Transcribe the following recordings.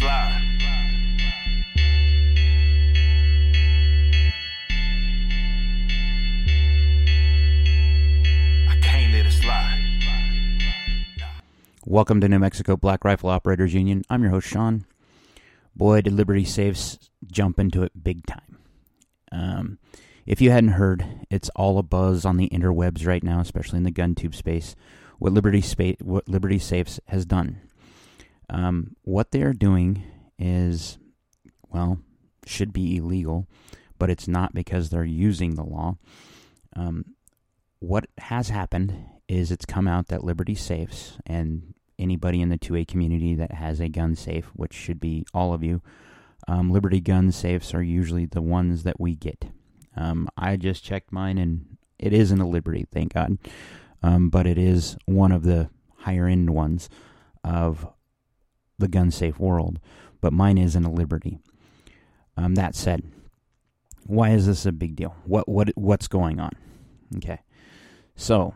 Slide. Welcome to New Mexico Black Rifle Operators Union. I'm your host, Sean. Boy, did Liberty Safes jump into it big time. Um, if you hadn't heard, it's all a buzz on the interwebs right now, especially in the gun tube space. What Liberty Spa- what Liberty Safes has done. Um, what they're doing is, well, should be illegal, but it's not because they're using the law. Um, what has happened is it's come out that Liberty Safes and anybody in the 2A community that has a gun safe, which should be all of you, um, Liberty gun safes are usually the ones that we get. Um, I just checked mine and it isn't a Liberty, thank God, um, but it is one of the higher end ones of the gun safe world. But mine isn't a Liberty. Um, that said, why is this a big deal? What what what's going on? Okay, so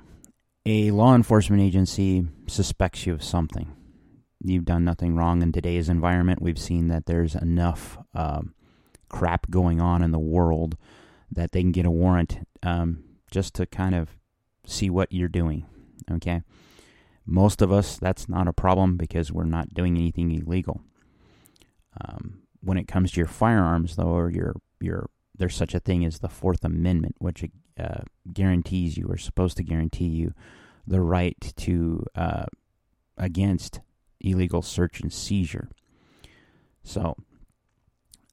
a law enforcement agency suspects you of something. You've done nothing wrong in today's environment. We've seen that there's enough um, crap going on in the world that they can get a warrant um, just to kind of see what you're doing. Okay, most of us that's not a problem because we're not doing anything illegal. Um, when it comes to your firearms, though, or your your there's such a thing as the Fourth Amendment, which uh, guarantees you or supposed to guarantee you the right to uh, against illegal search and seizure. So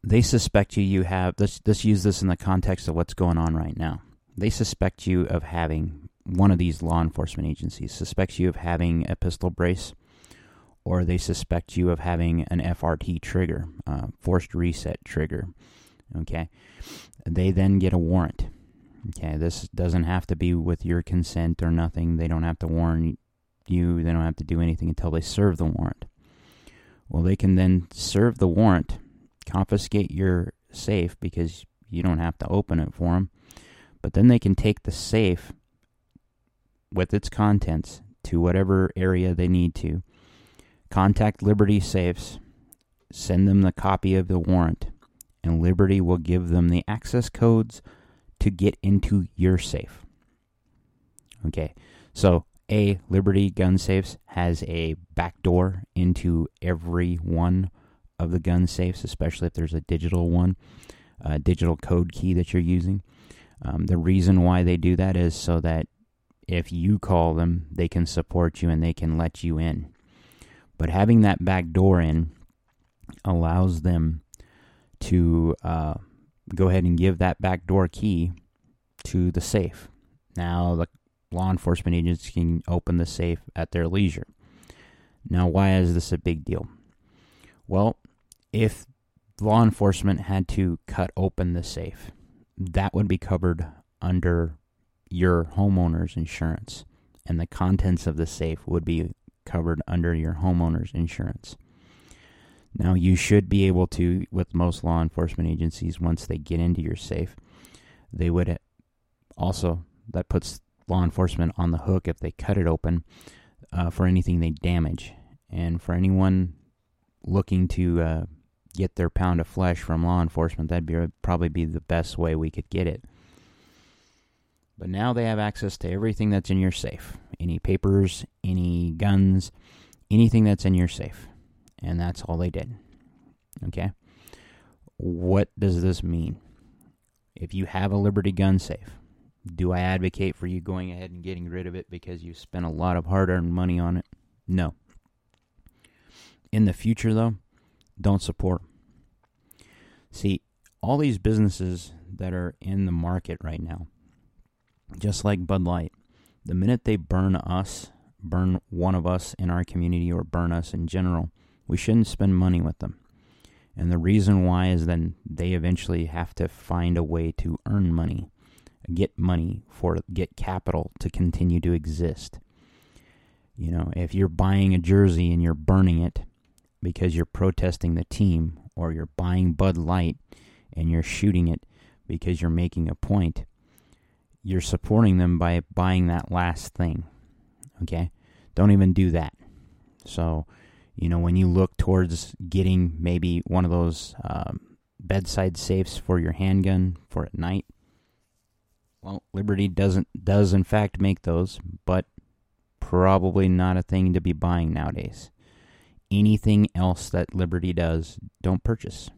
they suspect you. You have let's let's use this in the context of what's going on right now. They suspect you of having one of these law enforcement agencies suspects you of having a pistol brace, or they suspect you of having an FRT trigger, uh, forced reset trigger. Okay, they then get a warrant. Okay, this doesn't have to be with your consent or nothing. They don't have to warn you. They don't have to do anything until they serve the warrant. Well, they can then serve the warrant, confiscate your safe because you don't have to open it for them. But then they can take the safe with its contents to whatever area they need to. Contact Liberty Safes, send them the copy of the warrant, and Liberty will give them the access codes to get into your safe. Okay, so A, Liberty Gun Safes has a back door into every one of the gun safes, especially if there's a digital one, a digital code key that you're using. Um, the reason why they do that is so that if you call them, they can support you and they can let you in. But having that back door in allows them to uh, go ahead and give that back door key to the safe. Now, the law enforcement agents can open the safe at their leisure. Now, why is this a big deal? Well, if law enforcement had to cut open the safe, that would be covered under your homeowner's insurance, and the contents of the safe would be covered under your homeowner's insurance. Now, you should be able to, with most law enforcement agencies, once they get into your safe, they would also, that puts law enforcement on the hook if they cut it open uh, for anything they damage. And for anyone looking to uh, get their pound of flesh from law enforcement, that'd be, probably be the best way we could get it. But now they have access to everything that's in your safe any papers, any guns, anything that's in your safe. And that's all they did. Okay? What does this mean? If you have a Liberty gun safe, do I advocate for you going ahead and getting rid of it because you spent a lot of hard earned money on it? No. In the future, though, don't support. See, all these businesses that are in the market right now, just like Bud Light, the minute they burn us, burn one of us in our community, or burn us in general, we shouldn't spend money with them. And the reason why is then they eventually have to find a way to earn money, get money for get capital to continue to exist. You know, if you're buying a jersey and you're burning it because you're protesting the team, or you're buying Bud Light and you're shooting it because you're making a point, you're supporting them by buying that last thing. Okay? Don't even do that. So, you know, when you look towards getting maybe one of those um, bedside safes for your handgun for at night, well, Liberty doesn't does in fact make those, but probably not a thing to be buying nowadays. Anything else that Liberty does, don't purchase.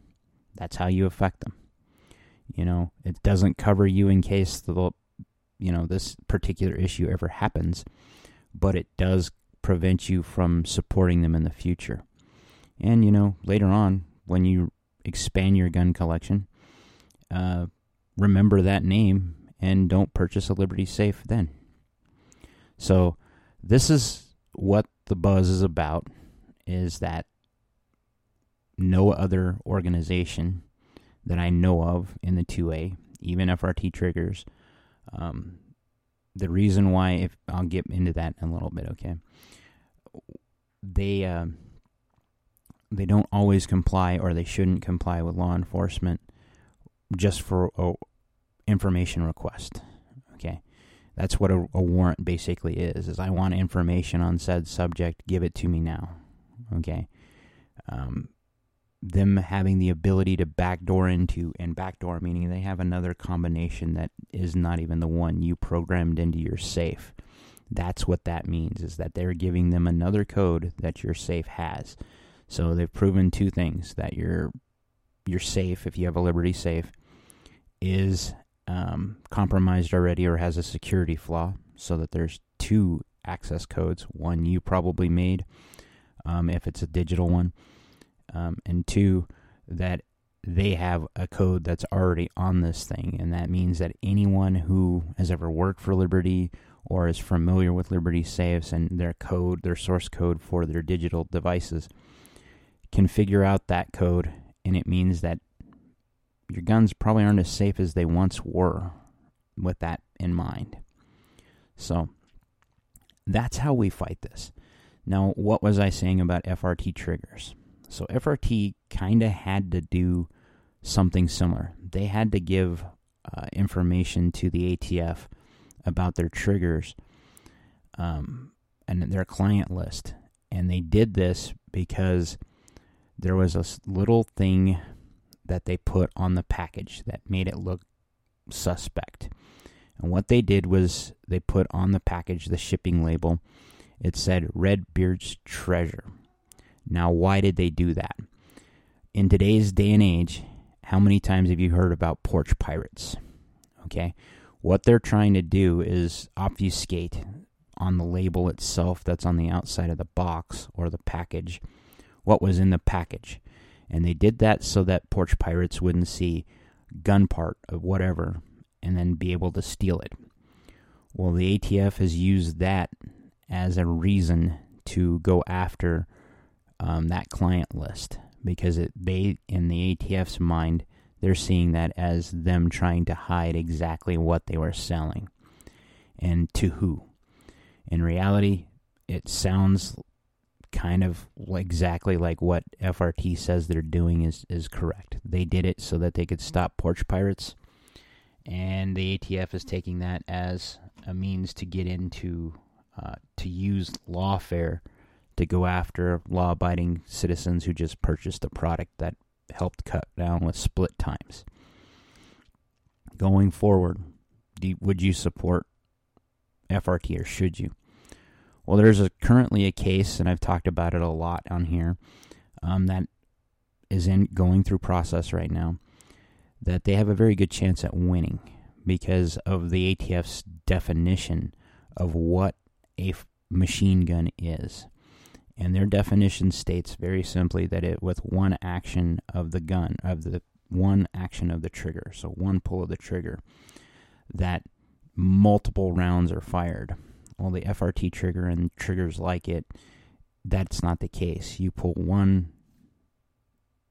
That's how you affect them. You know, it doesn't cover you in case the you know this particular issue ever happens, but it does prevent you from supporting them in the future. And you know, later on when you expand your gun collection, uh, remember that name and don't purchase a Liberty safe then. So, this is what the buzz is about is that no other organization that I know of in the 2A, even FRT triggers, um, the reason why, if I'll get into that in a little bit, okay? They uh, they don't always comply, or they shouldn't comply with law enforcement just for a information request. Okay, that's what a, a warrant basically is. Is I want information on said subject, give it to me now. Okay, um, them having the ability to backdoor into, and backdoor meaning they have another combination that is not even the one you programmed into your safe. That's what that means, is that they're giving them another code that your safe has. So they've proven two things that your your safe, if you have a Liberty safe, is um, compromised already or has a security flaw, so that there's two access codes. One you probably made, um, if it's a digital one, um, and two, that they have a code that's already on this thing, and that means that anyone who has ever worked for Liberty or is familiar with Liberty safes and their code, their source code for their digital devices, can figure out that code, and it means that your guns probably aren't as safe as they once were with that in mind. So that's how we fight this. Now, what was I saying about FRT triggers? So FRT kind of had to do something similar. They had to give uh, information to the ATF about their triggers um, and their client list. And they did this because there was a little thing that they put on the package that made it look suspect. And what they did was they put on the package the shipping label. It said Redbeard's Treasure. Now, why did they do that? In today's day and age, how many times have you heard about porch pirates? Okay. What they're trying to do is obfuscate on the label itself that's on the outside of the box or the package what was in the package. And they did that so that porch pirates wouldn't see gun part of whatever and then be able to steal it. Well, the ATF has used that as a reason to go after um, that client list because it, they, in the ATF's mind, they're seeing that as them trying to hide exactly what they were selling and to who. In reality, it sounds kind of exactly like what FRT says they're doing is, is correct. They did it so that they could stop porch pirates, and the ATF is taking that as a means to get into uh, to use lawfare to go after law abiding citizens who just purchased a product that helped cut down with split times. Going forward, do, would you support FRT or should you? Well, there's a, currently a case, and I've talked about it a lot on here, um, that is in going through process right now. That they have a very good chance at winning because of the ATF's definition of what a f- machine gun is. And their definition states very simply that it with one action of the gun of the one action of the trigger, so one pull of the trigger, that multiple rounds are fired. Well, the FRT trigger and triggers like it, that's not the case. You pull one,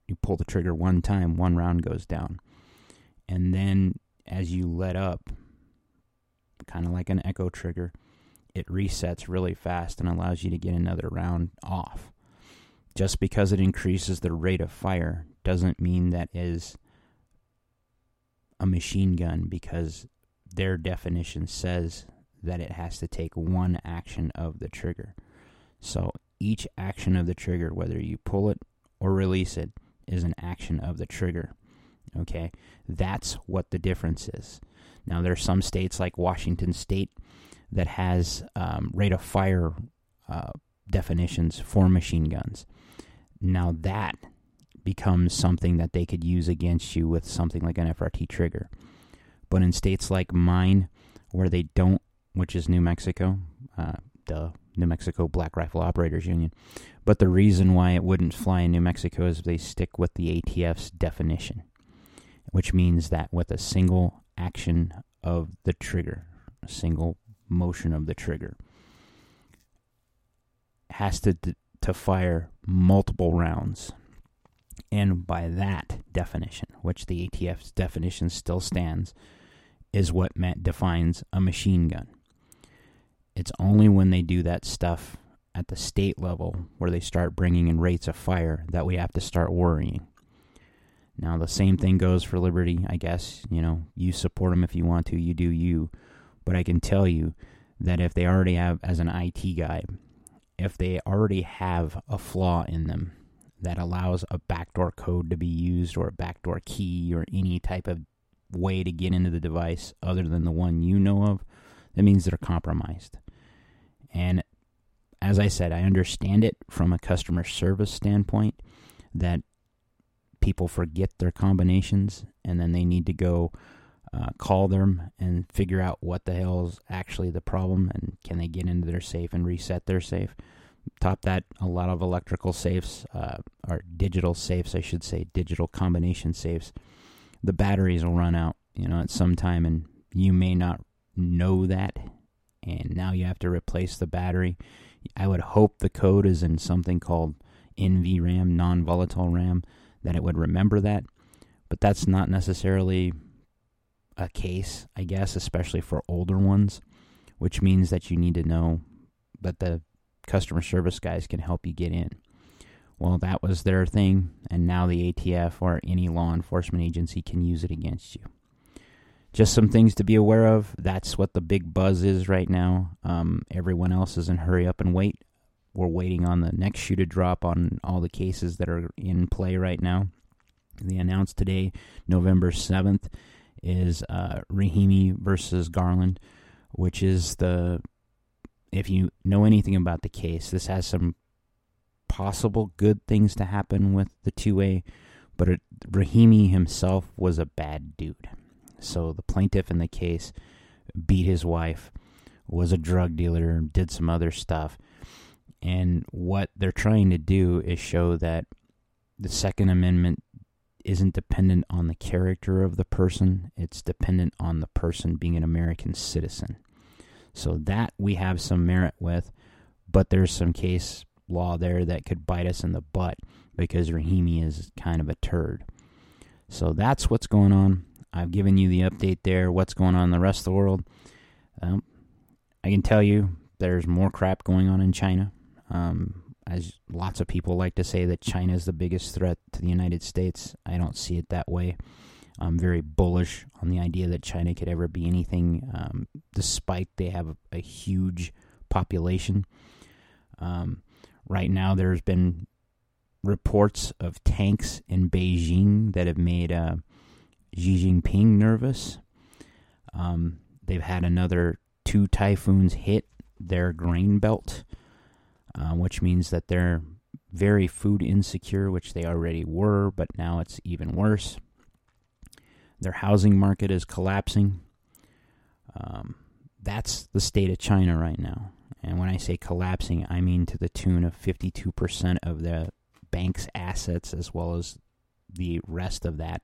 you pull the trigger one time, one round goes down. And then as you let up, kind of like an echo trigger, it resets really fast and allows you to get another round off. Just because it increases the rate of fire doesn't mean that is a machine gun because their definition says that it has to take one action of the trigger. So each action of the trigger, whether you pull it or release it, is an action of the trigger. Okay, that's what the difference is. Now, there are some states like Washington State that has um, rate of fire uh, definitions for machine guns. Now, that becomes something that they could use against you with something like an FRT trigger. But in states like mine, where they don't, which is New Mexico, uh, the New Mexico Black Rifle Operators Union. But the reason why it wouldn't fly in New Mexico is they stick with the ATF's definition, which means that with a single action of the trigger, a single motion of the trigger, has to to fire multiple rounds. And by that definition, which the ATF's definition still stands, is what Matt defines a machine gun. It's only when they do that stuff at the state level where they start bringing in rates of fire that we have to start worrying. Now, the same thing goes for Liberty, I guess. You know, you support them if you want to, you do you. But I can tell you that if they already have, as an IT guy, if they already have a flaw in them that allows a backdoor code to be used or a backdoor key or any type of way to get into the device other than the one you know of, that means they're compromised. And as I said, I understand it from a customer service standpoint that people forget their combinations and then they need to go uh, call them and figure out what the hell is actually the problem and can they get into their safe and reset their safe. Top that, a lot of electrical safes, uh, or digital safes, I should say, digital combination safes the batteries will run out, you know, at some time, and you may not know that, and now you have to replace the battery. I would hope the code is in something called NVRAM, non volatile RAM, that it would remember that, but that's not necessarily a case, I guess, especially for older ones, which means that you need to know that the customer service guys can help you get in. Well, that was their thing, and now the ATF or any law enforcement agency can use it against you. Just some things to be aware of. That's what the big buzz is right now. Um, everyone else is in hurry up and wait. We're waiting on the next shoe to drop on all the cases that are in play right now. They announced today, November 7th, is uh, Rahimi versus Garland, which is the. If you know anything about the case, this has some possible good things to happen with the 2A, but it, Rahimi himself was a bad dude. So the plaintiff in the case beat his wife, was a drug dealer, did some other stuff. And what they're trying to do is show that the Second Amendment isn't dependent on the character of the person, it's dependent on the person being an American citizen. So that we have some merit with, but there's some case law there that could bite us in the butt because Rahimi is kind of a turd. So that's what's going on. I've given you the update there. What's going on in the rest of the world? Um, I can tell you there's more crap going on in China. Um, as lots of people like to say that China is the biggest threat to the United States, I don't see it that way. I'm very bullish on the idea that China could ever be anything, um, despite they have a, a huge population. Um, Right now, there's been reports of tanks in Beijing that have made uh, Xi Jinping nervous. Um, they've had another two typhoons hit their grain belt, uh, which means that they're very food insecure, which they already were, but now it's even worse. Their housing market is collapsing. Um, that's the state of China right now. And when I say collapsing, I mean to the tune of 52% of the bank's assets, as well as the rest of that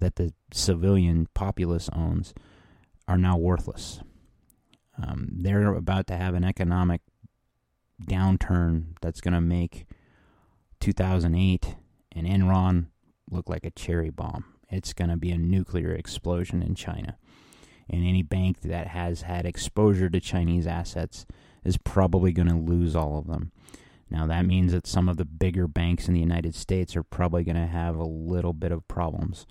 that the civilian populace owns, are now worthless. Um, they're about to have an economic downturn that's going to make 2008 and Enron look like a cherry bomb. It's going to be a nuclear explosion in China. And any bank that has had exposure to Chinese assets is probably going to lose all of them. Now, that means that some of the bigger banks in the United States are probably going to have a little bit of problems.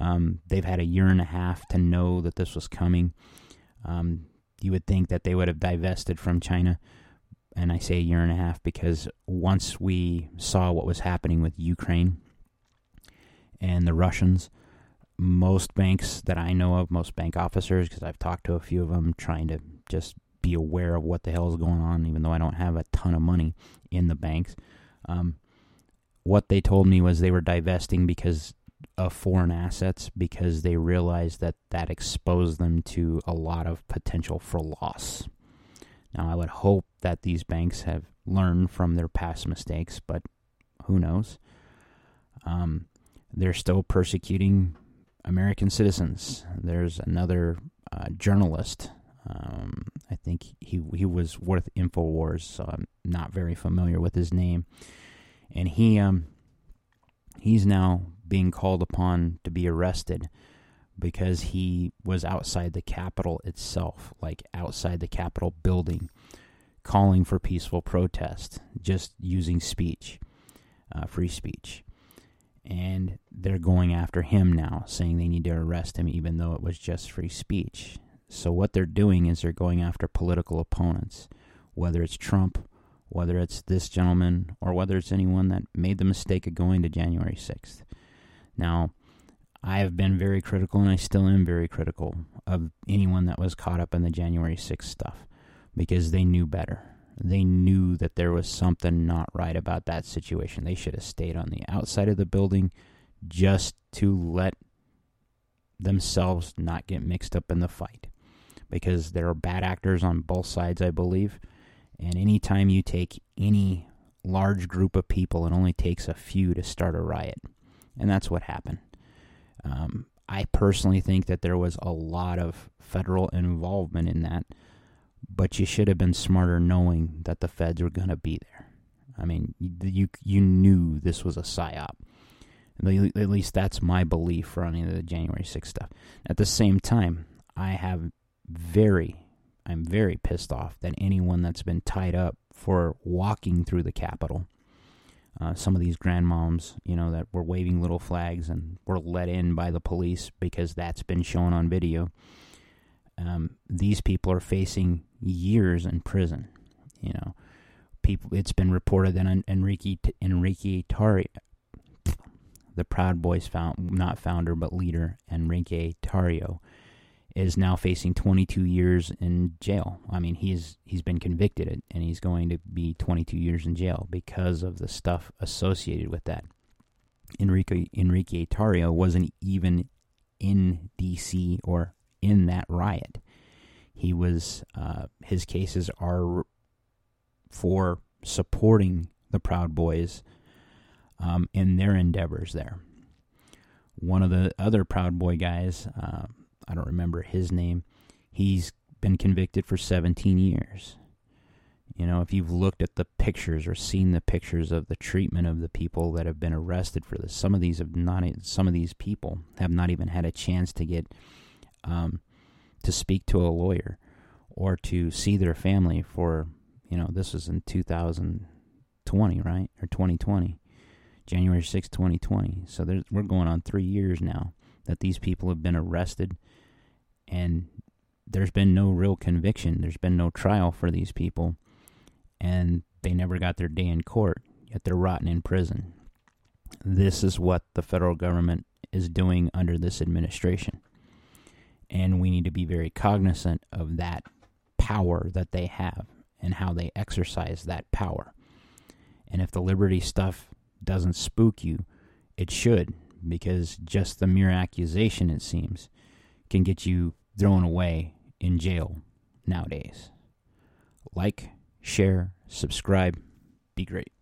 Um, they've had a year and a half to know that this was coming. Um, you would think that they would have divested from China. And I say a year and a half because once we saw what was happening with Ukraine and the Russians, most banks that I know of, most bank officers, because I've talked to a few of them trying to just be aware of what the hell is going on, even though I don't have a ton of money in the banks. Um, what they told me was they were divesting because of foreign assets because they realized that that exposed them to a lot of potential for loss. Now, I would hope that these banks have learned from their past mistakes, but who knows? Um, they're still persecuting American citizens. There's another uh, journalist. Um, I think he he was worth Infowars, so I'm not very familiar with his name. And he um he's now being called upon to be arrested because he was outside the Capitol itself, like outside the Capitol building, calling for peaceful protest, just using speech, uh, free speech and they're going after him now, saying they need to arrest him, even though it was just free speech. So, what they're doing is they're going after political opponents, whether it's Trump, whether it's this gentleman, or whether it's anyone that made the mistake of going to January 6th. Now, I have been very critical, and I still am very critical of anyone that was caught up in the January 6th stuff because they knew better they knew that there was something not right about that situation. They should have stayed on the outside of the building just to let themselves not get mixed up in the fight. Because there are bad actors on both sides, I believe. And anytime you take any large group of people, it only takes a few to start a riot. And that's what happened. Um, I personally think that there was a lot of federal involvement in that but you should have been smarter knowing that the feds were going to be there. I mean, you you knew this was a psyop. At least that's my belief of the January 6th stuff. At the same time, I have very, I'm very pissed off that anyone that's been tied up for walking through the Capitol, uh, some of these grandmoms, you know, that were waving little flags and were let in by the police because that's been shown on video. Um, these people are facing years in prison. You know, people. It's been reported that Enrique Enrique Tarrio, the Proud Boys found not founder but leader Enrique Tarrio, is now facing 22 years in jail. I mean, he's he's been convicted and he's going to be 22 years in jail because of the stuff associated with that. Enrique Enrique Tarrio wasn't even in D.C. or in that riot. He was uh, his cases are for supporting the Proud Boys um, in their endeavors there. One of the other Proud Boy guys, uh, I don't remember his name, he's been convicted for 17 years. You know, if you've looked at the pictures or seen the pictures of the treatment of the people that have been arrested for this, some of these have not. Some of these people have not even had a chance to get um, to speak to a lawyer or to see their family for, you know, this was in 2020, right? Or 2020, January 6, 2020. So we're going on three years now that these people have been arrested and there's been no real conviction. There's been no trial for these people, and they never got their day in court, yet they're rotting in prison. This is what the federal government is doing under this administration. And we need to be very cognizant of that power that they have and how they exercise that power. And if the liberty stuff doesn't spook you, it should, because just the mere accusation, it seems, can get you thrown away in jail nowadays. Like, share, subscribe. Be great.